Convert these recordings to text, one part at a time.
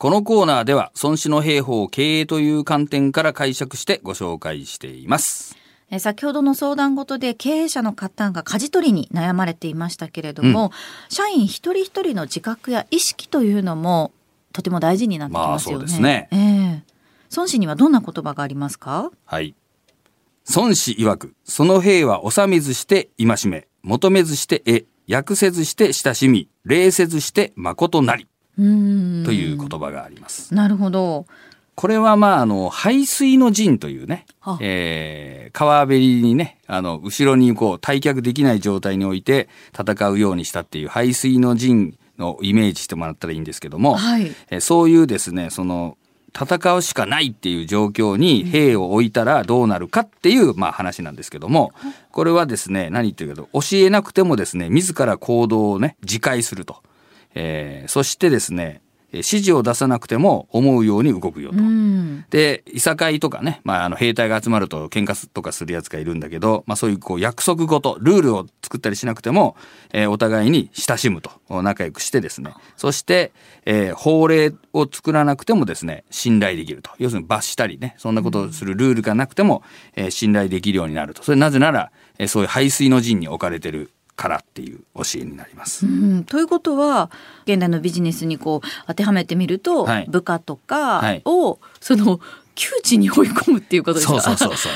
このコーナーでは、孫子の兵法を経営という観点から解釈してご紹介しています。え先ほどの相談事で経営者の方が舵取りに悩まれていましたけれども、社員一人一人の自覚や意識というのもとても大事になってきますよね。まあそうですねええ孫子にはどんな言葉がありますか？はい。孫子曰く、その兵は治めずして戒め、求めずして得、訳せずして親しみ、礼せずして誠なり、うーんという言葉があります。なるほど。これはまあ、あの、排水の陣というねは、えー、川べりにね、あの、後ろにこう、退却できない状態において戦うようにしたっていう排水の陣のイメージしてもらったらいいんですけども、はい。えーそういうですね、その、戦うしかないっていう状況に兵を置いたらどうなるかっていう、まあ話なんですけども、これはですね、何言ってるかと、教えなくてもですね、自ら行動をね、自戒すると。えーそしてですね、えー指示を出さなくても思うように動くよと。うん。で、いさかいとかね、まあ、あの、兵隊が集まると喧嘩とかするやつがいるんだけど、まあ、そういうこう、約束事、ルールを作ったりしなくても、えーお互いに親しむと、仲良くしてですね、そして、えー法令を作らなくてもですね、信頼できると。要するに罰したりね、そんなことをするルールがなくても、えー信頼できるようになると。それなぜなら、えーそういう排水の陣に置かれてるからっていう教えになります。うん、ということは現代のビジネスにこう当てはめてみると、はい部下とかはいをその窮地に追い込むっていうことですか？そうそうそうそう。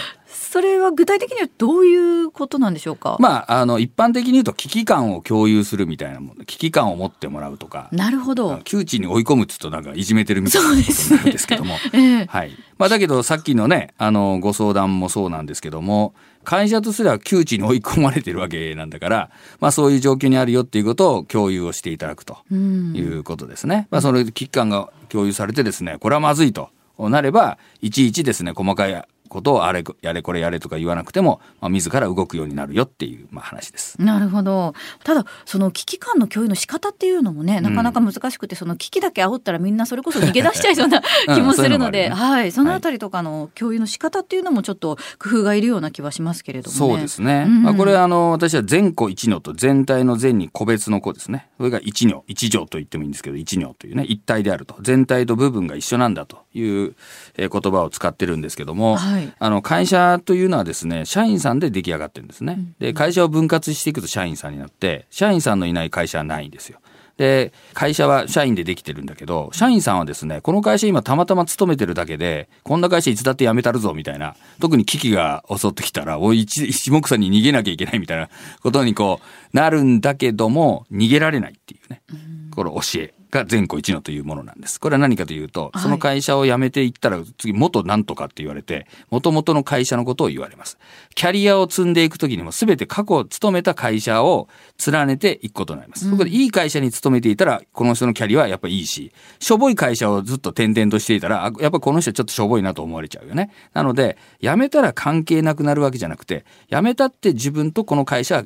それは具体的にはどういうことなんでしょうか、まあ、あの、一般的に言うと危機感を共有するみたいなもんで危機感を持ってもらうとか、なるほど、窮地に追い込むっつうとなんかいじめてるみたいなことになるんですけども。ええ。はい。まあだけどさっきのね、あの、ご相談もそうなんですけども、会社とすれば窮地に追い込まれてるわけなんだから、まあそういう状況にあるよっていうことを共有をしていただくとうん。いうことですね。まあその危機感が共有されてですね、これはまずいとなれば、いちいちですね、細かいことをあれやれこれやれとか言わなくても、まあ、自ら動くようになるよっていう、まあ、話です。なるほどただその危機感の共有の仕方っていうのもねなかなか難しくて、その危機だけ煽ったらみんなそれこそ逃げ出しちゃいそうな 気もするので、うんそねはいそのあたりとかの共有の仕方っていうのもちょっと工夫がいるような気はしますけれどもね。そうですね。うんまあ、これはあの、私は全個一女と全体の全に個別の個ですね。それが一女、一女と言ってもいいんですけど、一女というね、一体であると。全体と部分が一緒なんだという、えー言葉を使ってるんですけども、はいあの、会社というのはですね、社員さんで出来上がってるんですね。で、会社を分割していくと社員さんになって、社員さんのいない会社はないんですよ。で、会社は社員でできてるんだけど、社員さんはですね、この会社今たまたま勤めてるだけで、こんな会社いつだって辞めたるぞ、みたいな。特に危機が襲ってきたら、おい、一一目散に逃げなきゃいけないみたいなことにこう、なるんだけども、逃げられないっていうね。この教えが全個一のというものなんです。これは何かというと、その会社を辞めていったら、次元なんとかって言われて、元々の会社のことを言われます。キャリアを積んでいくときにも、すべて過去勤めた会社を連ねていくことになります。そこでいい会社に勤めていたら、この人のキャリアはやっぱいいし、しょぼい会社をずっと転々としていたら、あやっぱこの人ちょっとしょぼいなと思われちゃうよね。なので、辞めたら関係なくなるわけじゃなくて、辞めたって自分とこの会社は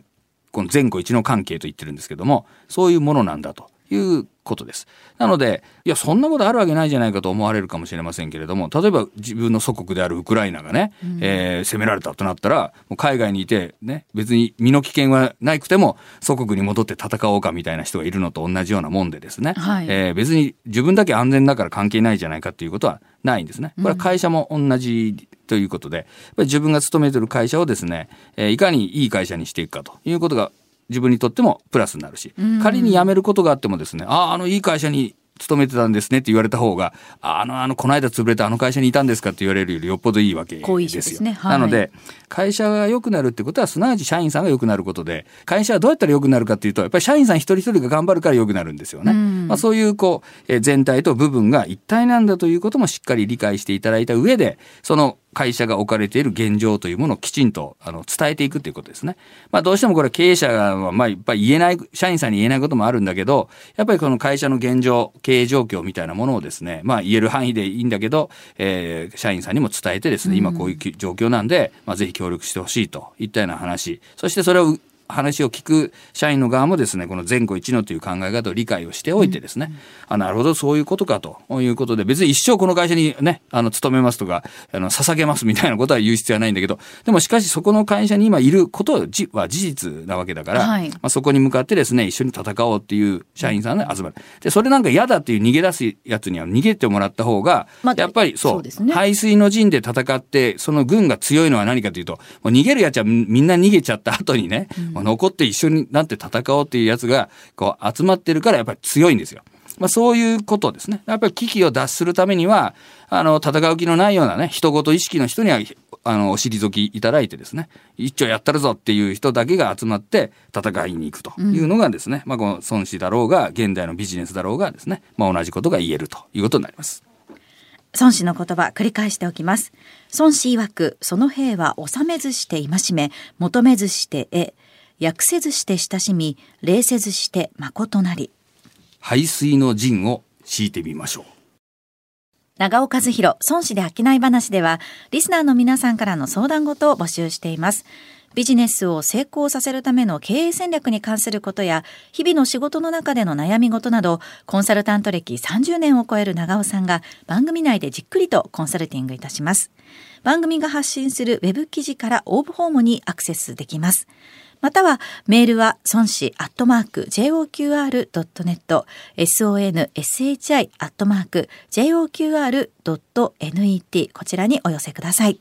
この前後一の関係と言ってるんですけども、そういうものなんだということです。なので、いや、そんなことあるわけないじゃないかと思われるかもしれませんけれども、例えば自分の祖国であるウクライナがね、えー攻められたとなったら、もう海外にいて、ね、別に身の危険はなくても、祖国に戻って戦おうかみたいな人がいるのと同じようなもんでですね、はいえー別に自分だけ安全だから関係ないじゃないかっていうことはないんですね。これは会社も同じということで、やっぱり自分が勤めてる会社をですね、えーいかにいい会社にしていくかということが自分にとってもプラスになるし、仮に辞めることがあってもですね、ああ、あのいい会社に勤めてたんですねって言われた方が、ああの、あの、この間潰れたあの会社にいたんですかって言われるよりよっぽどいいわけですよ。ですねはいなので、会社が良くなるってことは、すなわち社員さんが良くなることで、会社はどうやったら良くなるかっていうと、やっぱり社員さん一人一人が頑張るから良くなるんですよね。まあ、そういう、こう、えー全体と部分が一体なんだということもしっかり理解していただいた上で、その会社が置かれている現状というものをきちんとあの伝えていくということですね。まあどうしてもこれ経営者が、まあやっぱり言えない、社員さんに言えないこともあるんだけど、やっぱりこの会社の現状、経営状況みたいなものをですね、まあ言える範囲でいいんだけど、えー社員さんにも伝えてですね、今こういうき状況なんで、まあぜひ協力してほしいといったような話、そしてそれを話を聞く社員の側もですね、この前後一のという考え方を理解をしておいてですね、うん、あなるほど、そういうことかということで、別に一生この会社にね、あの、勤めますとか、あの、捧げますみたいなことは言う必要はないんだけど、でもしかしそこの会社に今いることは事実なわけだから、はい、まあ、そこに向かってですね、一緒に戦おうっていう社員さんが集まる。で、それなんか嫌だっていう逃げ出すやつには逃げてもらった方が、まあ、やっぱりそう、そうね、排水の陣で戦って、その軍が強いのは何かというと、もう逃げるやつはみんな逃げちゃった後にね、うん、残って一緒になって戦おうっていうやつが、こう集まってるからやっぱり強いんですよ。まあ、そういうことですね。やっぱり危機を脱するためには、あの、戦う気のないようなね、人事意識の人には、あの、お退きいただいてですね、一丁やったるぞっていう人だけが集まって戦いに行くというのがですね、うん、まあ、この孫子だろうが、現代のビジネスだろうがですね、まあ、同じことが言えるということになります。孫子の言葉繰り返しておきます。孫子曰く、その兵は治めずして戒め、求めずして得、訳せずして親しみ、礼せずして誠なり。排水の陣を敷いてみましょう。長尾和弘、孫子で商い話では、リスナーの皆さんからの相談事を募集しています。ビジネスを成功させるための経営戦略に関することや、日々の仕事の中での悩み事など、コンサルタント歴30年を超える長尾さんが番組内でじっくりとコンサルティングいたします。番組が発信するウェブ記事から応募フォームにアクセスできます。またはメールは孫子アットマーク JOQR.net sonshi アットマーク JOQR.net こちらにお寄せください。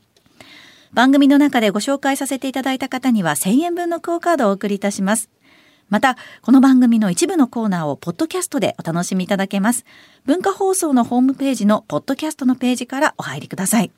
番組の中でご紹介させていただいた方には1000円分のクオカードをお送りいたします。また、この番組の一部のコーナーをポッドキャストでお楽しみいただけます。文化放送のホームページのポッドキャストのページからお入りください。